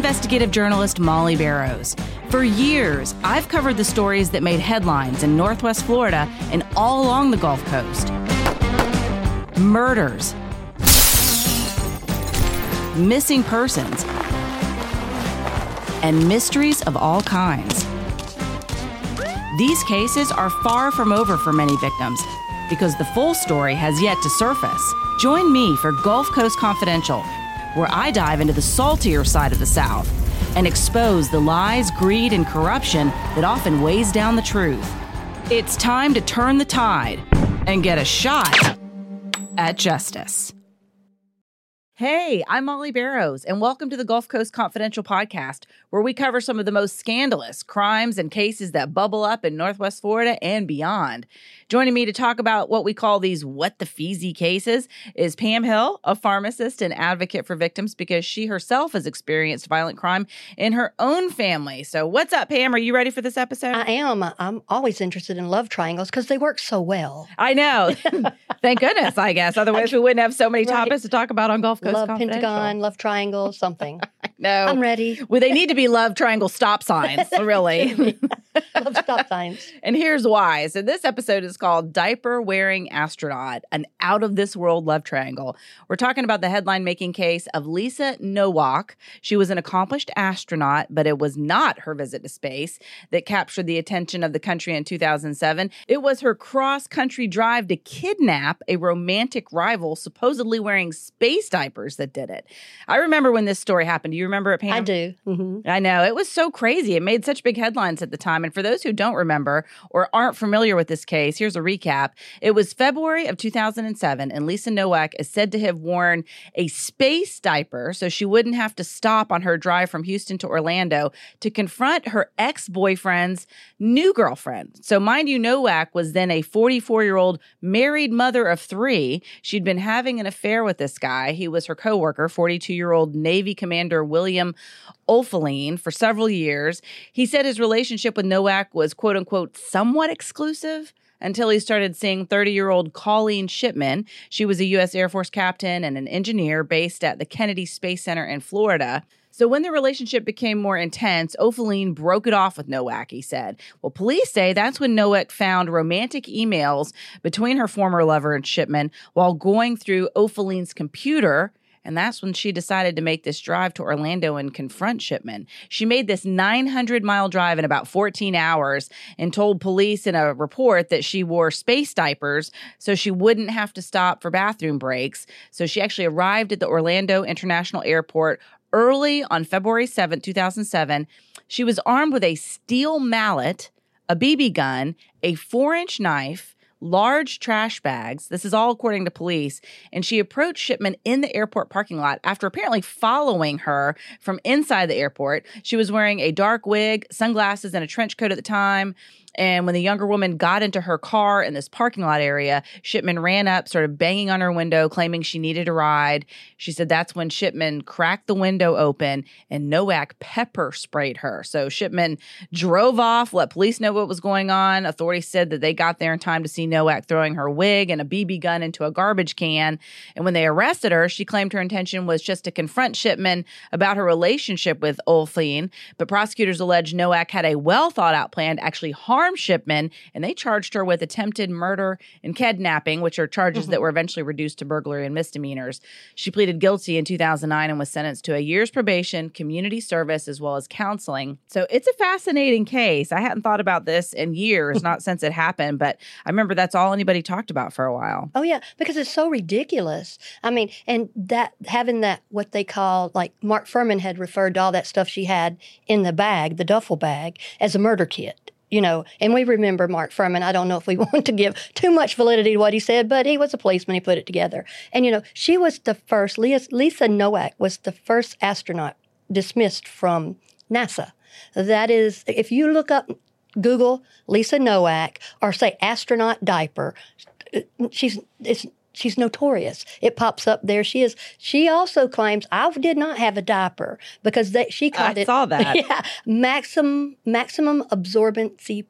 investigative journalist Molly Barrows. For years, I've covered the stories that made headlines in Northwest Florida and all along the Gulf Coast murders, missing persons, and mysteries of all kinds. These cases are far from over for many victims because the full story has yet to surface. Join me for Gulf Coast Confidential, where I dive into the saltier side of the South and expose the lies, greed, and corruption that often weighs down the truth. It's time to turn the tide and get a shot at justice. Hey, I'm Molly Barrows, and welcome to the Gulf Coast Confidential podcast, where we cover some of the most scandalous crimes and cases that bubble up in Northwest Florida and beyond. Joining me to talk about what we call these what the feezy cases is Pam Hill, a pharmacist and advocate for victims because she herself has experienced violent crime in her own family. So, what's up, Pam? Are you ready for this episode? I am. I'm always interested in love triangles because they work so well. I know. Thank goodness, I guess. Otherwise, we wouldn't have so many Right. topics to talk about on Gulf Coast love pentagon, love triangle, something. No. I'm ready. well, they need to be love triangle stop signs, really. love stop signs. And here's why. So, this episode is called Diaper Wearing Astronaut, an out of this world love triangle. We're talking about the headline making case of Lisa Nowak. She was an accomplished astronaut, but it was not her visit to space that captured the attention of the country in 2007. It was her cross country drive to kidnap a romantic rival, supposedly wearing space diapers, that did it. I remember when this story happened. Do you remember it, Pam? I do. hmm I know. It was so crazy. It made such big headlines at the time. And for those who don't remember or aren't familiar with this case, here's a recap. It was February of 2007, and Lisa Nowak is said to have worn a space diaper so she wouldn't have to stop on her drive from Houston to Orlando to confront her ex boyfriend's new girlfriend. So, mind you, Nowak was then a 44 year old married mother of three. She'd been having an affair with this guy. He was her coworker, 42 year old Navy Commander William Oefelein for several years. He said his relationship with Nowak was quote unquote somewhat exclusive until he started seeing 30 year old Colleen Shipman. She was a U.S. Air Force captain and an engineer based at the Kennedy Space Center in Florida. So when the relationship became more intense, Oefelein broke it off with Nowak, he said. Well, police say that's when Nowak found romantic emails between her former lover and Shipman while going through Oefelein's computer. And that's when she decided to make this drive to Orlando and confront Shipman. She made this 900 mile drive in about 14 hours and told police in a report that she wore space diapers so she wouldn't have to stop for bathroom breaks. So she actually arrived at the Orlando International Airport early on February 7, 2007. She was armed with a steel mallet, a BB gun, a four inch knife, large trash bags. This is all according to police. And she approached Shipman in the airport parking lot after apparently following her from inside the airport. She was wearing a dark wig, sunglasses, and a trench coat at the time. And when the younger woman got into her car in this parking lot area, Shipman ran up, started banging on her window, claiming she needed a ride. She said that's when Shipman cracked the window open and Nowak pepper sprayed her. So Shipman drove off, let police know what was going on. Authorities said that they got there in time to see Nowak throwing her wig and a BB gun into a garbage can. And when they arrested her, she claimed her intention was just to confront Shipman about her relationship with Olfine. But prosecutors allege Nowak had a well thought out plan to actually harm Shipman, and they charged her with attempted murder and kidnapping, which are charges that mm-hmm. were eventually reduced to burglary and misdemeanors. She pleaded guilty in 2009 and was sentenced to a year's probation, community service, as well as counseling. So it's a fascinating case. I hadn't thought about this in years, not since it happened, but I remember that's all anybody talked about for a while. Oh yeah, because it's so ridiculous. I mean, and that having that what they call like Mark Fuhrman had referred to all that stuff she had in the bag, the duffel bag, as a murder kit. You know, and we remember Mark Fuhrman. I don't know if we want to give too much validity to what he said, but he was a policeman. He put it together. And, you know, she was the first, Lisa, Nowak was the first astronaut dismissed from NASA. That is, if you look up, Google Lisa Nowak or say astronaut diaper, uh, she's, it's, She's notorious. It pops up there. She is. She also claims I did not have a diaper because they, she called I it. saw that. Yeah, maximum maximum absorbency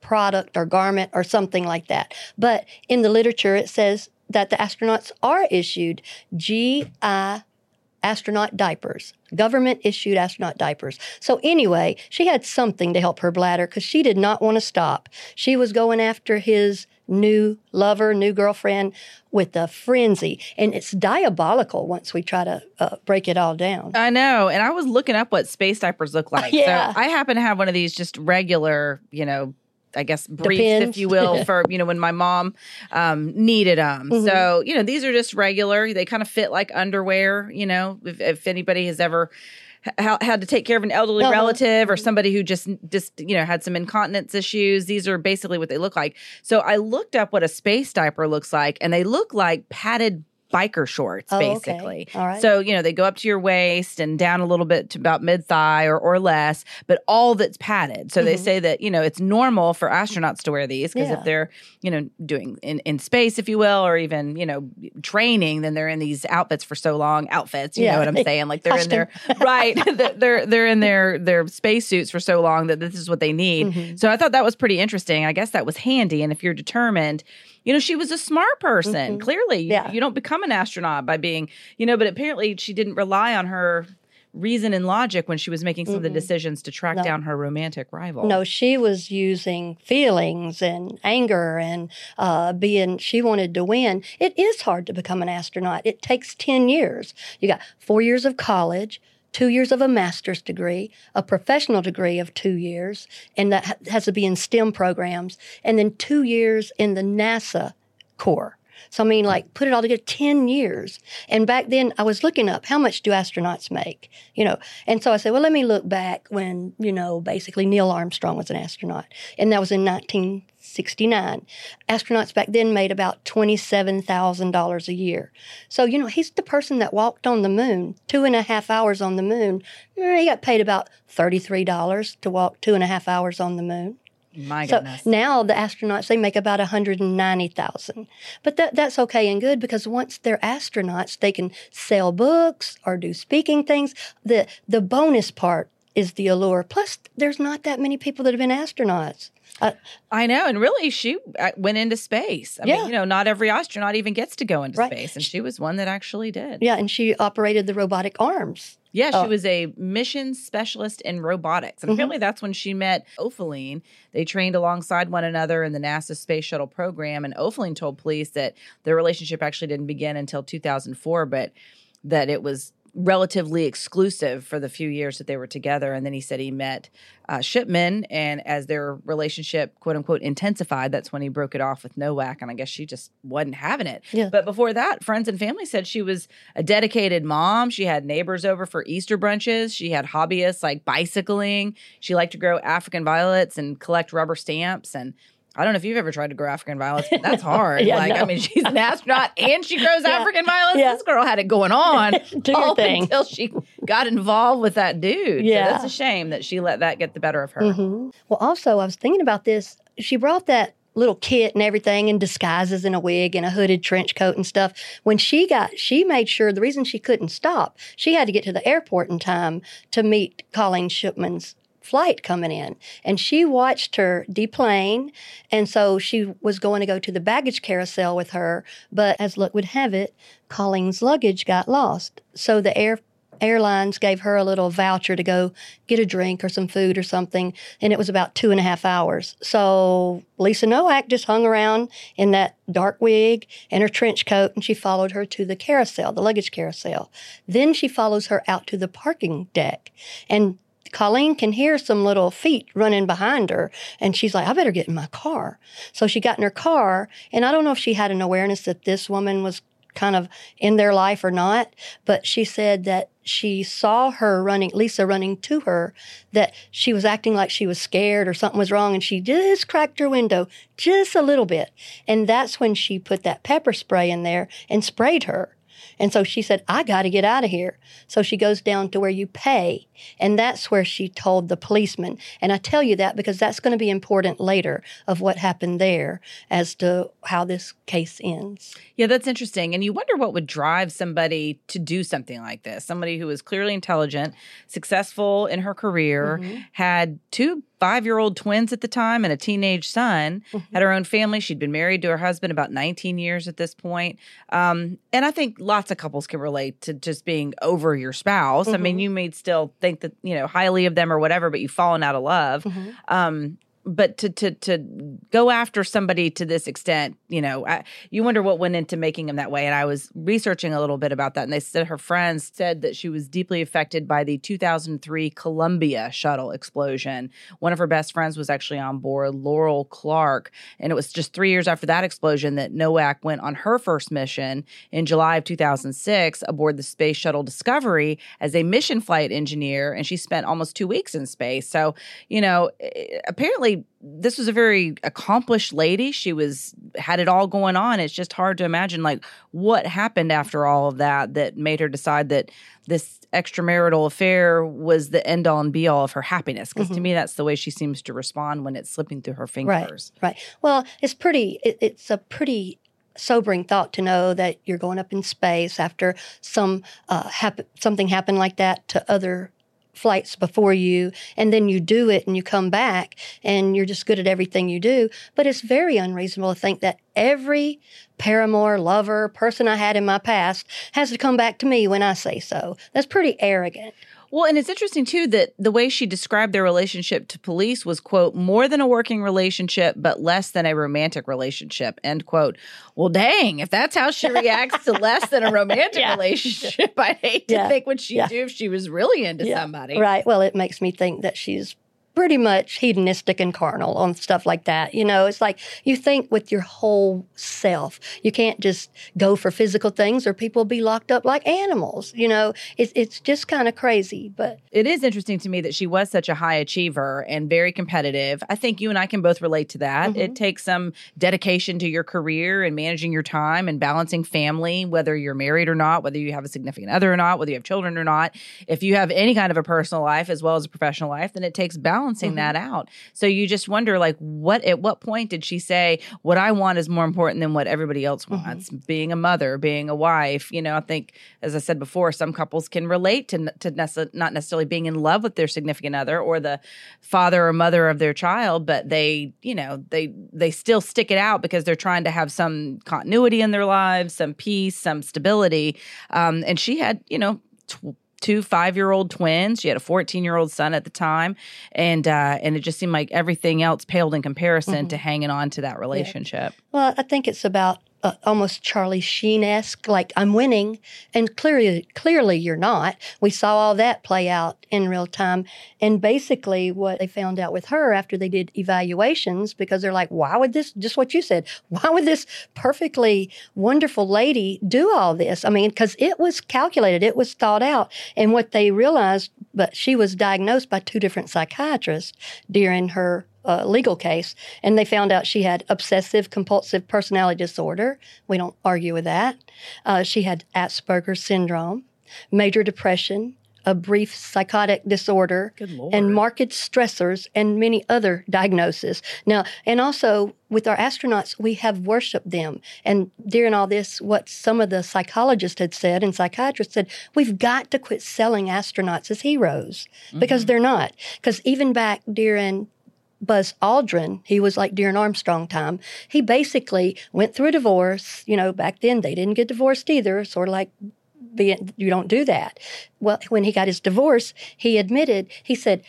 product or garment or something like that. But in the literature, it says that the astronauts are issued GI astronaut diapers, government issued astronaut diapers. So, anyway, she had something to help her bladder because she did not want to stop. She was going after his new lover, new girlfriend with a frenzy. And it's diabolical once we try to uh, break it all down. I know. And I was looking up what space diapers look like. Yeah. So I happen to have one of these just regular, you know, I guess briefs, Depends. if you will, for you know when my mom um, needed them. Mhm. So you know these are just regular. They kind of fit like underwear. You know, if, if anybody has ever had to take care of an elderly Uh-huh. relative or somebody who just just you know had some incontinence issues, these are basically what they look like. So I looked up what a space diaper looks like, and they look like padded biker shorts, Oh, okay. basically. All right. So, you know, they go up to your waist and down a little bit to about mid thigh or, or less, but all that's padded. So they Mhm. say that, you know, it's normal for astronauts to wear these because Yeah. if they're, you know, doing in, in space, if you will, or even, you know, training, then they're in these outfits for so long. Outfits, you Yeah. know what I'm saying? Like they're in their right. they're they're in their their space suits for so long that this is what they need. Mhm. So I thought that was pretty interesting. I guess that was handy. And if you're determined, you know, she was a smart person. Mhm. Clearly, You- Yeah. you don't become an astronaut by being, you know, but apparently she didn't rely on her reason and logic when she was making some of the Mhm. decisions to track No. down her romantic rival. No, she was using feelings and anger and uh, being, she wanted to win. It is hard to become an astronaut. It takes 10 years. You got four years of college, two years of a master's degree, a professional degree of two years, and that has to be in STEM programs, and then two years in the NASA Corps. So, I mean, like, put it all together, 10 years. And back then, I was looking up how much do astronauts make, you know? And so I said, well, let me look back when, you know, basically Neil Armstrong was an astronaut. And that was in 1969. Astronauts back then made about $27,000 a year. So, you know, he's the person that walked on the moon, two and a half hours on the moon. Eh, He got paid about $33 to walk two and a half hours on the moon. My goodness. So now the astronauts they make about 190,000. But that that's okay and good because once they're astronauts, they can sell books or do speaking things. The the bonus part is the allure. Plus there's not that many people that have been astronauts. Uh, I know. And really, she uh, went into space. I Yeah. mean, you know, not every astronaut even gets to go into Right. space. And she was one that actually did. yeah, and she operated the robotic arms. Yeah, she Oh. was a mission specialist in robotics. And Mhm. apparently that's when she met Oefelein. They trained alongside one another in the NASA space shuttle program. And Oefelein told police that their relationship actually didn't begin until 2004, but that it was relatively exclusive for the few years that they were together. And then he said he met uh, Shipman, and as their relationship, quote unquote, intensified, that's when he broke it off with Nowak. And I guess she just wasn't having it. Yeah. But before that, friends and family said she was a dedicated mom. She had neighbors over for Easter brunches. She had hobbyists like bicycling. She liked to grow African violets and collect rubber stamps. And I don't know if you've ever tried to grow African violets, but that's hard. Yeah, like, I mean, she's an astronaut and she grows Yeah. African violets. Yeah. This girl had it going on all thing. until she got involved with that dude. Yeah. So that's a shame that she let that get the better of her. hmm Well, also, I was thinking about this. She brought that little kit and everything in disguises and a wig and a hooded trench coat and stuff. When she got, she made sure the reason she couldn't stop, she had to get to the airport in time to meet Colleen Shipman's flight coming in. And she watched her deplane. And so she was going to go to the baggage carousel with her. But as luck would have it, Colleen's luggage got lost. So the air airlines gave her a little voucher to go get a drink or some food or something, and it was about two and a half hours. So Lisa Nowak just hung around in that dark wig and her trench coat, and she followed her to the carousel, the luggage carousel. Then she follows her out to the parking deck, and Colleen can hear some little feet running behind her, and she's like, I better get in my car. So she got in her car, and I don't know if she had an awareness that this woman was kind of in their life or not, but she said that she saw her running, Lisa running to her, that she was acting like she was scared or something was wrong, and she just cracked her window just a little bit. And that's when she put that pepper spray in there and sprayed her. And so she said, I got to get out of here. So she goes down to where you pay And that's where she told the policeman. And I tell you that because that's going to be important later of what happened there as to how this case ends. Yeah, that's interesting. And you wonder what would drive somebody to do something like this. Somebody who was clearly intelligent, successful in her career, mm-hmm. had two five year old twins at the time and a teenage son, mm-hmm. had her own family. She'd been married to her husband about 19 years at this point. Um, and I think lots of couples can relate to just being over your spouse. Mm-hmm. I mean, mm-hmm. you may still think that, you know, highly of them or whatever, but you've fallen out of love. Mm-hmm. Um, but to to to go after somebody to this extent, you know, I, you wonder what went into making him that way. And I was researching a little bit about that, and they said her friends said that she was deeply affected by the 2003 Columbia shuttle explosion. One of her best friends was actually on board, Laurel Clark, and it was just three years after that explosion that Nowak went on her first mission in July of 2006 aboard the Space Shuttle Discovery as a mission flight engineer, and she spent almost two weeks in space. So, you know, eh, apparently this was a very accomplished lady. She was had it all going on. It's just hard to imagine like what happened after all of that that made her decide that this extramarital affair was the end all and be all of her happiness. Because mm-hmm. to me, that's the way she seems to respond when it's slipping through her fingers. Right. Right. Well, it's pretty. It, it's a pretty sobering thought to know that you're going up in space after some uh, hap- something happened like that to other flights before you and then you do it and you come back and you're just good at everything you do. But it's very unreasonable to think that every paramour, lover, person I had in my past has to come back to me when I say so. That's pretty arrogant. Well, and it's interesting too that the way she described their relationship to police was quote more than a working relationship, but less than a romantic relationship. End quote. Well, dang, if that's how she reacts to less than a romantic yeah. relationship, I hate to yeah. think what she'd yeah. do if she was really into somebody. Right. Well, it makes me think that she's pretty much hedonistic and carnal on stuff like that. You know, it's like you think with your whole self. You can't just go for physical things or people be locked up like animals. You know, it's, it's just kind of crazy. But it is interesting to me that she was such a high achiever and very competitive. I think you and I can both relate to that. Mm-hmm. It takes some dedication to your career and managing your time and balancing family, whether you're married or not, whether you have a significant other or not, whether you have children or not. If you have any kind of a personal life as well as a professional life, then it takes balance balancing mm-hmm. that out. So you just wonder, like, what at what point did she say, "What I want is more important than what everybody else mm-hmm. wants"? Mm-hmm. Being a mother, being a wife. You know, I think, as I said before, some couples can relate to to nece- not necessarily being in love with their significant other or the father or mother of their child, but they, you know, they they still stick it out because they're trying to have some continuity in their lives, some peace, some stability. Um, and she had, you know. Tw- two five year old twins. She had a 14 year old son at the time. And, uh, and it just seemed like everything else paled in comparison mm-hmm. to hanging on to that relationship. Yeah. Well, I think it's about uh, almost Charlie Sheen esque, like I'm winning, and clearly, clearly you're not. We saw all that play out in real time, and basically what they found out with her after they did evaluations, because they're like, why would this? Just what you said, why would this perfectly wonderful lady do all this? I mean, because it was calculated, it was thought out, and what they realized, but she was diagnosed by two different psychiatrists during her uh, legal case, and they found out she had obsessive compulsive personality disorder. We don't argue with that. Uh, she had Asperger's syndrome, major depression, a brief psychotic disorder, and marked stressors, and many other diagnoses. Now, and also with our astronauts, we have worshiped them. And during all this, what some of the psychologists had said and psychiatrists said, we've got to quit selling astronauts as heroes because mm-hmm. they're not. Because even back during Buzz Aldrin, he was like during Armstrong time, he basically went through a divorce. You know, back then they didn't get divorced either, sort of like being, you don't do that. Well, when he got his divorce, he admitted, he said,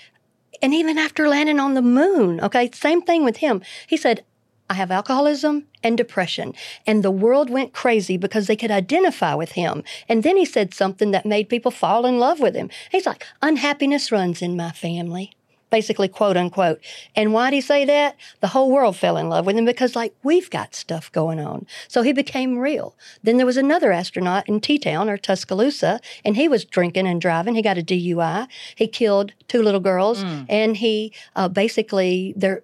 and even after landing on the moon, okay, same thing with him. He said, I have alcoholism and depression. And the world went crazy because they could identify with him. And then he said something that made people fall in love with him. He's like, unhappiness runs in my family basically quote unquote. And why did he say that? The whole world fell in love with him because like we've got stuff going on. So he became real. Then there was another astronaut in T-Town or Tuscaloosa and he was drinking and driving. He got a DUI. He killed two little girls mm. and he uh, basically they're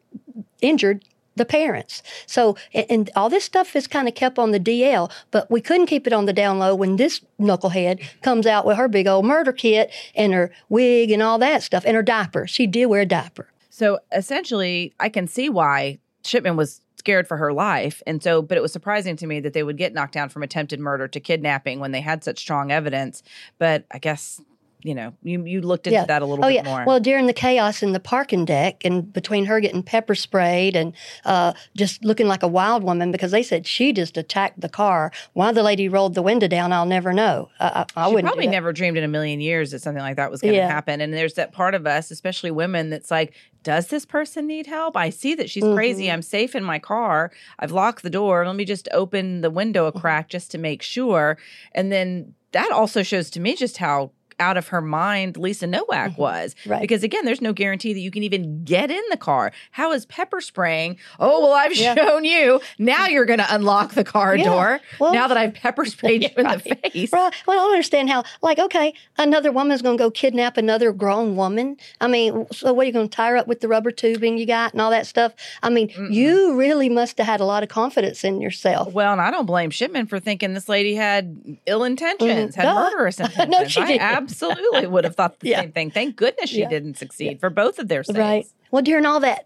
injured the parents. So, and, and all this stuff is kind of kept on the DL, but we couldn't keep it on the down low when this knucklehead comes out with her big old murder kit and her wig and all that stuff and her diaper. She did wear a diaper. So essentially, I can see why Shipman was scared for her life. And so, but it was surprising to me that they would get knocked down from attempted murder to kidnapping when they had such strong evidence. But I guess you know, you you looked into Yeah. that a little Oh bit yeah. more. Well, during the chaos in the parking deck, and between her getting pepper sprayed and uh, just looking like a wild woman, because they said she just attacked the car. Why the lady rolled the window down, I'll never know. I, I, I wouldn't. probably never dreamed in a million years that something like that was going to Yeah. happen. And there's that part of us, especially women, that's like, does this person need help? I see that she's crazy. Mhm. I'm safe in my car. I've locked the door. Let me just open the window Mm-hmm. a crack just to make sure. And then that also shows to me just how out of her mind Lisa Nowak was. Mm-hmm. Right. Because again, there's no guarantee that you can even get in the car. How is pepper spraying? Oh, well, I've Yeah. shown you. Now you're going to unlock the car Yeah. door. Well- now that I've pepper sprayed you in the face. Right. Well, I don't understand how, like, okay, another woman's going to go kidnap another grown woman. I mean, so what are you going to tie her up with the rubber tubing you got and all that stuff? I mean, you really must have had a lot of confidence in yourself. Well, and I don't blame Shipman for thinking this lady had ill intentions, had Duh. murderous No, she didn't. Absolutely would have thought the Yeah. same thing. Thank goodness she Yeah. didn't succeed for both of their sakes. Right. Well, during all that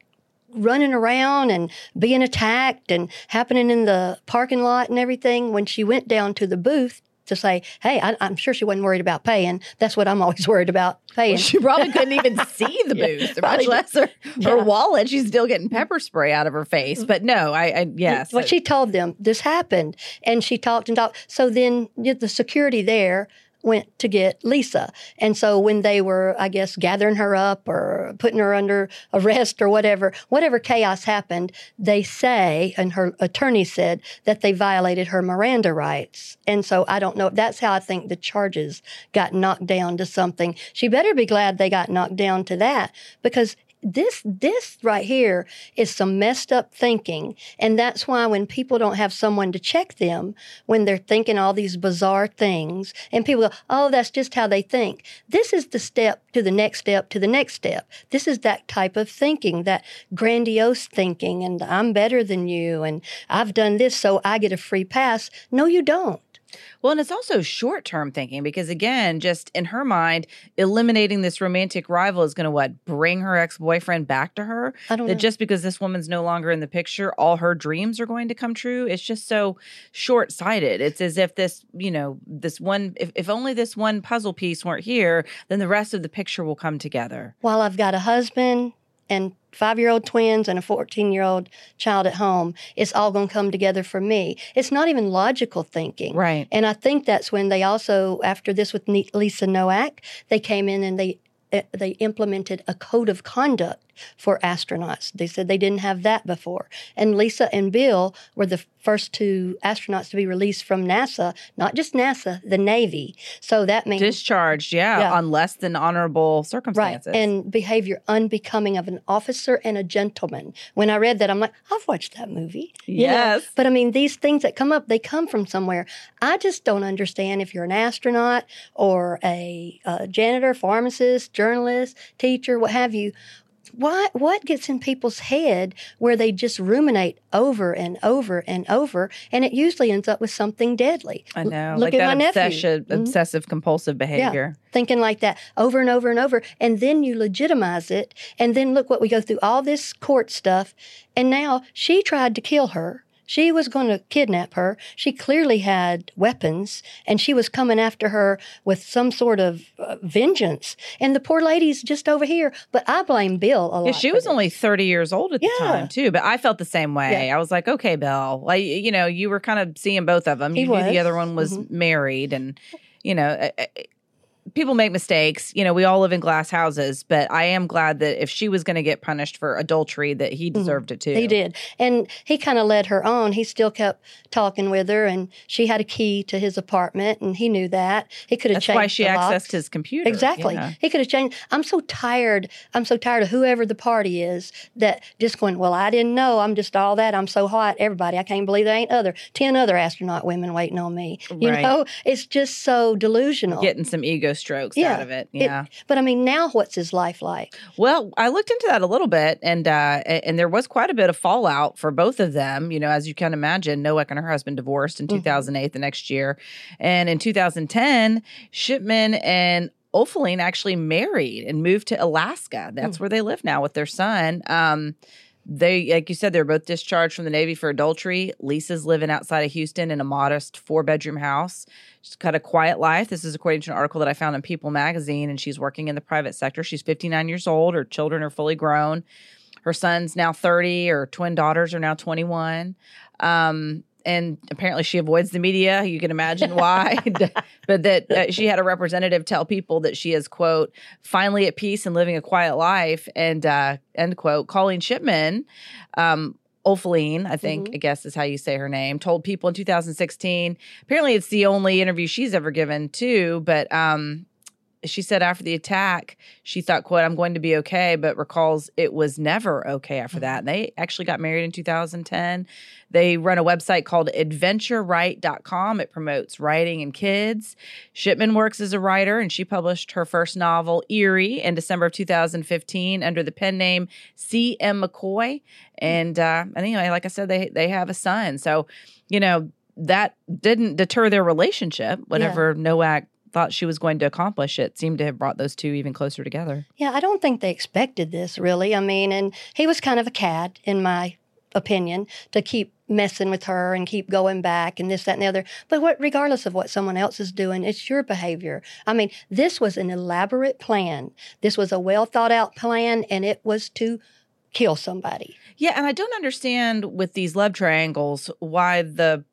running around and being attacked and happening in the parking lot and everything, when she went down to the booth to say, "Hey, I, I'm sure she wasn't worried about paying." That's what I'm always worried about paying. She probably couldn't even see the Yeah, booth, much less her, her Yeah. Mm-hmm. wallet. She's still getting pepper spray out of her face. But no, I, I yes. Well, she told them this happened, and she talked and talked. So then the security there went to get Lisa, and so when they were, I guess, gathering her up or putting her under arrest or whatever, whatever chaos happened, they say, and her attorney said that they violated her Miranda rights, and so I don't know. That's how I think the charges got knocked down to something. She better be glad they got knocked down to that because this this right here is some messed up thinking. And that's why when people don't have someone to check them when they're thinking all these bizarre things and people go oh that's just how they think. This is the step to the next step to the next step. This is that type of thinking that grandiose thinking and i'm better than you and i've done this so i get a free pass. No you don't Well, and it's also short term thinking because, again, just in her mind, eliminating this romantic rival is going to what? Bring her ex boyfriend back to her? i don't That know just because this woman's no longer in the picture, all her dreams are going to come true. It's just so short sighted. It's as if this, you know, this one, if, if only this one puzzle piece weren't here, then the rest of the picture will come together. while I've got a husband and five year old twins and a 14 year old child at home, it's all going to come together for me. It's not even logical thinking. Right. And I think that's when they also, after this with Lisa Nowak, they came in and they uh, they implemented a code of conduct for astronauts. They said they didn't have that before. And Lisa and Bill were the first two astronauts to be released from NASA, not just NASA, the Navy. So that means Discharged, yeah, Yeah. on less than honorable Right. circumstances. And behavior unbecoming of an officer and a gentleman. When I read that, I'm like, I've watched that movie. You know? Yes. But I mean, these things that come up, they come from somewhere. I just don't understand if you're an astronaut or a, uh janitor, pharmacist, journalist, teacher, what have you. Why, what gets in people's head where they just ruminate over and over and over, and it usually ends up with something deadly. I know, Look like at that my nephew. obsession, Mhm obsessive compulsive behavior. thinking like that over and over and over. And then you legitimize it. And then look what we go through all this court stuff. And now she tried to kill her. She was going to kidnap her. She clearly had weapons and she was coming after her with some sort of uh, vengeance. And the poor lady's just over here. But I blame Bill a lot. Yeah, she was this. only 30 years old at the time, too. But I felt the same way. I was like, okay, Bill. Like, you know, you were kind of seeing both of them. He You knew the other one was Mhm. married. And, you know, people make mistakes. You know, we all live in glass houses. But I am glad that if she was going to get punished for adultery, that he deserved it, too. Mm-hmm. He did. And he kind of led her on. He still kept talking with her, and she had a key to his apartment, and he knew that. He could have That's changed why she accessed locks. his computer. Exactly. Yeah. He could have changed. I'm so tired. I'm so tired of whoever the party is that just going, well, I didn't know. I'm just all that. I'm so hot. Everybody, I can't believe there ain't other 10 other astronaut women waiting on me. You Right. know, it's just so delusional. Getting some ego strokes Yeah. out of it. It- Yeah. But I mean, now what's his life like? Well, I looked into that a little bit, and uh, and there was quite a bit of fallout for both of them. You know, as you can imagine, Nowak and her husband divorced in Mhm. 2008, the next year, and in 2010, Shipman and Oefelein actually married and moved to Alaska. That's where they live now with their son. Um, they, like you said, they're both discharged from the Navy for adultery. Lisa's living outside of Houston in a modest four bedroom house. She's got a quiet life. This is according to an article that I found in People magazine, and she's working in the private sector. She's 59 years old. Her children are fully grown. Her son's now 30. Her twin daughters are now 21. Um, and apparently she avoids the media. You can imagine why. but that uh, she had a representative tell people that she is, quote, finally at peace and living a quiet life, and, uh, end quote, calling Shipman. Um, Oefelein, I think, I guess is how you say her name, told people in 2016. Apparently, it's the only interview she's ever given, too. But um, she said after the attack, she thought, quote, I'm going to be okay, but recalls it was never okay after that. And they actually got married in 2010. They run a website called adventurewrite.com. It promotes writing and kids. Shipman works as a writer, and she published her first novel, Eerie, in December of 2015 under the pen name C.M. McCoy. And uh, and anyway, like I said, they they have a son. So, you know, that didn't deter their relationship. Whatever Nowak thought she was going to accomplish, it seemed to have brought those two even closer together. Yeah, I don't think they expected this really. I mean, and he was kind of a cad, in my opinion, to keep messing with her and keep going back and this, that, and the other. But what, regardless of what someone else is doing, it's your behavior. I mean, this was an elaborate plan. This was a well thought out plan, and it was to kill somebody. Yeah, and I don't understand with these love triangles why the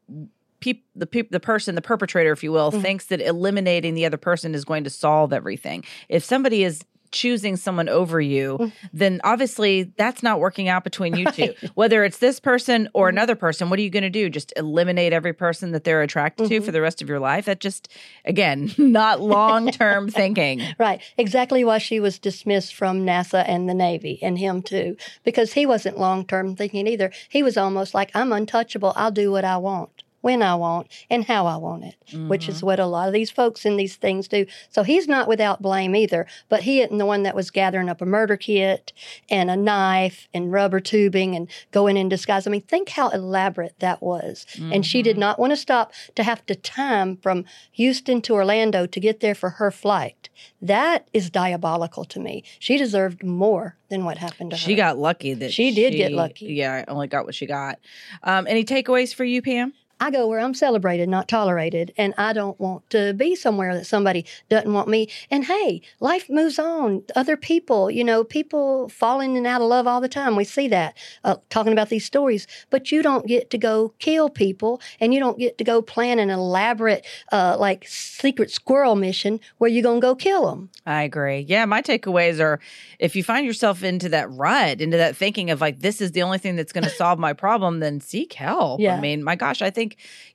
peop, the peop, the person, the perpetrator, if you will, Mhm. thinks that eliminating the other person is going to solve everything. If somebody is choosing someone over you, Mm. then obviously that's not working out between you two. Right. Whether it's this person or Mhm. another person, what are you going to do? Just eliminate every person that they're attracted to Mhm. for the rest of your life? That just, again, not long term thinking. Right. Exactly why she was dismissed from NASA and the Navy and him too, because he wasn't long term thinking either. He was almost like, I'm untouchable. I'll do what I want, when I want, and how I want it, which is what a lot of these folks in these things do. So he's not without blame either, but he isn't the one that was gathering up a murder kit and a knife and rubber tubing and going in disguise. I mean, think how elaborate that was. And she did not want to stop to have to time from Houston to Orlando to get there for her flight. That is diabolical to me. She deserved more than what happened to her. She got lucky that She did get lucky. Yeah, only got what she got. Um, any takeaways for you, Pam? I go where I'm celebrated, not tolerated, and I don't want to be somewhere that somebody doesn't want me. And hey, life moves on. Other people, you know, people falling in and out of love all the time. We see that uh, talking about these stories. But you don't get to go kill people, and you don't get to go plan an elaborate, uh, like secret squirrel mission where you're gonna go kill them. I agree. Yeah, my takeaways are if you find yourself into that rut, into that thinking of like, this is the only thing that's going to solve my problem, then seek help. Yeah. I mean, my gosh, I think,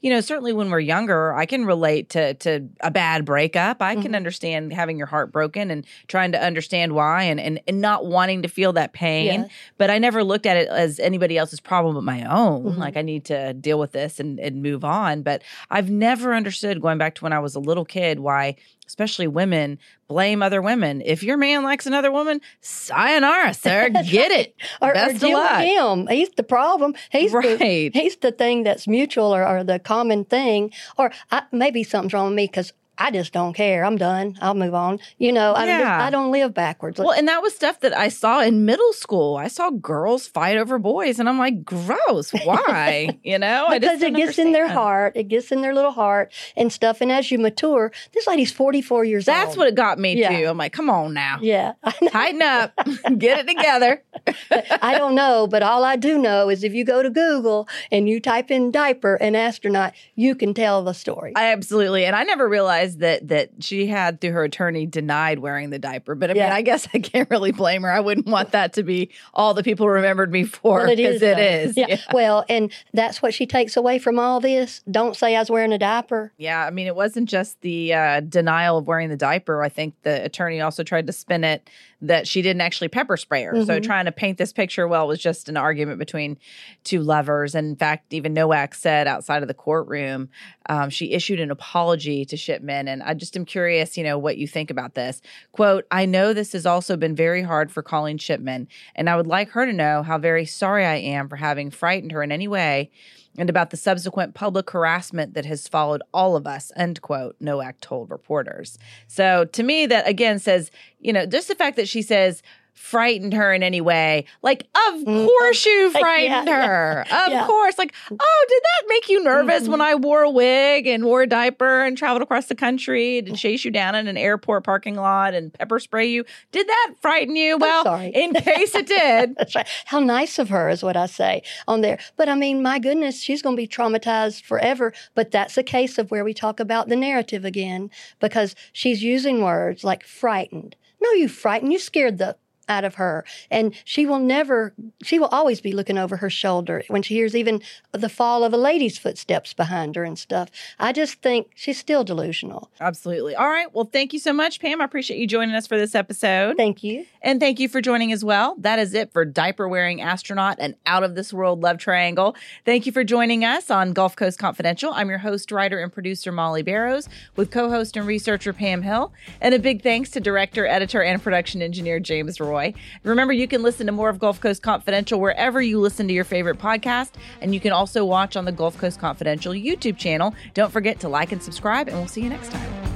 you know, certainly when we're younger, I can relate to, to a bad breakup. I can Mhm. understand having your heart broken and trying to understand why and, and, and not wanting to feel that pain. Yeah. But I never looked at it as anybody else's problem but my own. Mhm. Like, I need to deal with this and, and move on. But I've never understood, going back to when I was a little kid, why especially women blame other women. If your man likes another woman, sayonara, sir. Get it. Or, or Best of deal with him. He's the problem. He's the. He's the thing that's mutual or, or the common thing. Or I, maybe something's wrong with me because I just don't care. I'm done. I'll move on. You know, I, don't, I don't live backwards. Well, and that was stuff that I saw in middle school. I saw girls fight over boys, and I'm like, gross. Why? you know, because it gets in their heart, it gets in their little heart and stuff. And as you mature, this lady's 44 years That's old. That's what it got me Yeah. too. I'm like, come on now, Yeah, tighten up, get it together. I don't know, but all I do know is if you go to Google and you type in diaper and astronaut, you can tell the story. I absolutely, and I never realized that that she had through her attorney denied wearing the diaper. But I mean, Yeah. I guess I can't really blame her. I wouldn't want that to be all the people remembered me for Well, it because is. it is. Yeah. Yeah. Well, and that's what she takes away from all this. Don't say I was wearing a diaper. Yeah, I mean, it wasn't just the uh, denial of wearing the diaper. I think the attorney also tried to spin it that she didn't actually pepper spray her. So Mhm. trying to paint this picture, well, was just an argument between two lovers. And in fact, even Nowak said outside of the courtroom, um, she issued an apology to Shipman. And I just am curious, you know, what you think about this. Quote, I know this has also been very hard for Colleen Shipman, and I would like her to know how very sorry I am for having frightened her in any way and about the subsequent public harassment that has followed all of us, end quote, Nowak told reporters. So to me, that again says, you know, just the fact that she says, frightened her in any way. Like, of Mm, course you frightened yeah. her. Of Yeah. course. Like, oh, did that make you nervous when I wore a wig and wore a diaper and traveled across the country to chase you down in an airport parking lot and pepper spray you? Did that frighten you? Well, in case it did. That's right. How nice of her is what I say on there. But I mean, my goodness, she's going to be traumatized forever. But that's a case of where we talk about the narrative again because she's using words like frightened. No, you frightened. You scared the out of her. And she will never, she will always be looking over her shoulder when she hears even the fall of a lady's footsteps behind her and stuff. I just think she's still delusional. Absolutely. All right. Well, thank you so much, Pam. I appreciate you joining us for this episode. Thank you. And thank you for joining as well. That is it for Diaper Wearing Astronaut and Out of This World Love Triangle. Thank you for joining us on Gulf Coast Confidential. I'm your host, writer, and producer, Molly Barrows, with co host and researcher, Pam Hill. And a big thanks to director, editor, and production engineer, James Roy. Remember, you can listen to more of Gulf Coast Confidential wherever you listen to your favorite podcast. And you can also watch on the Gulf Coast Confidential YouTube channel. Don't forget to like and subscribe, and we'll see you next time.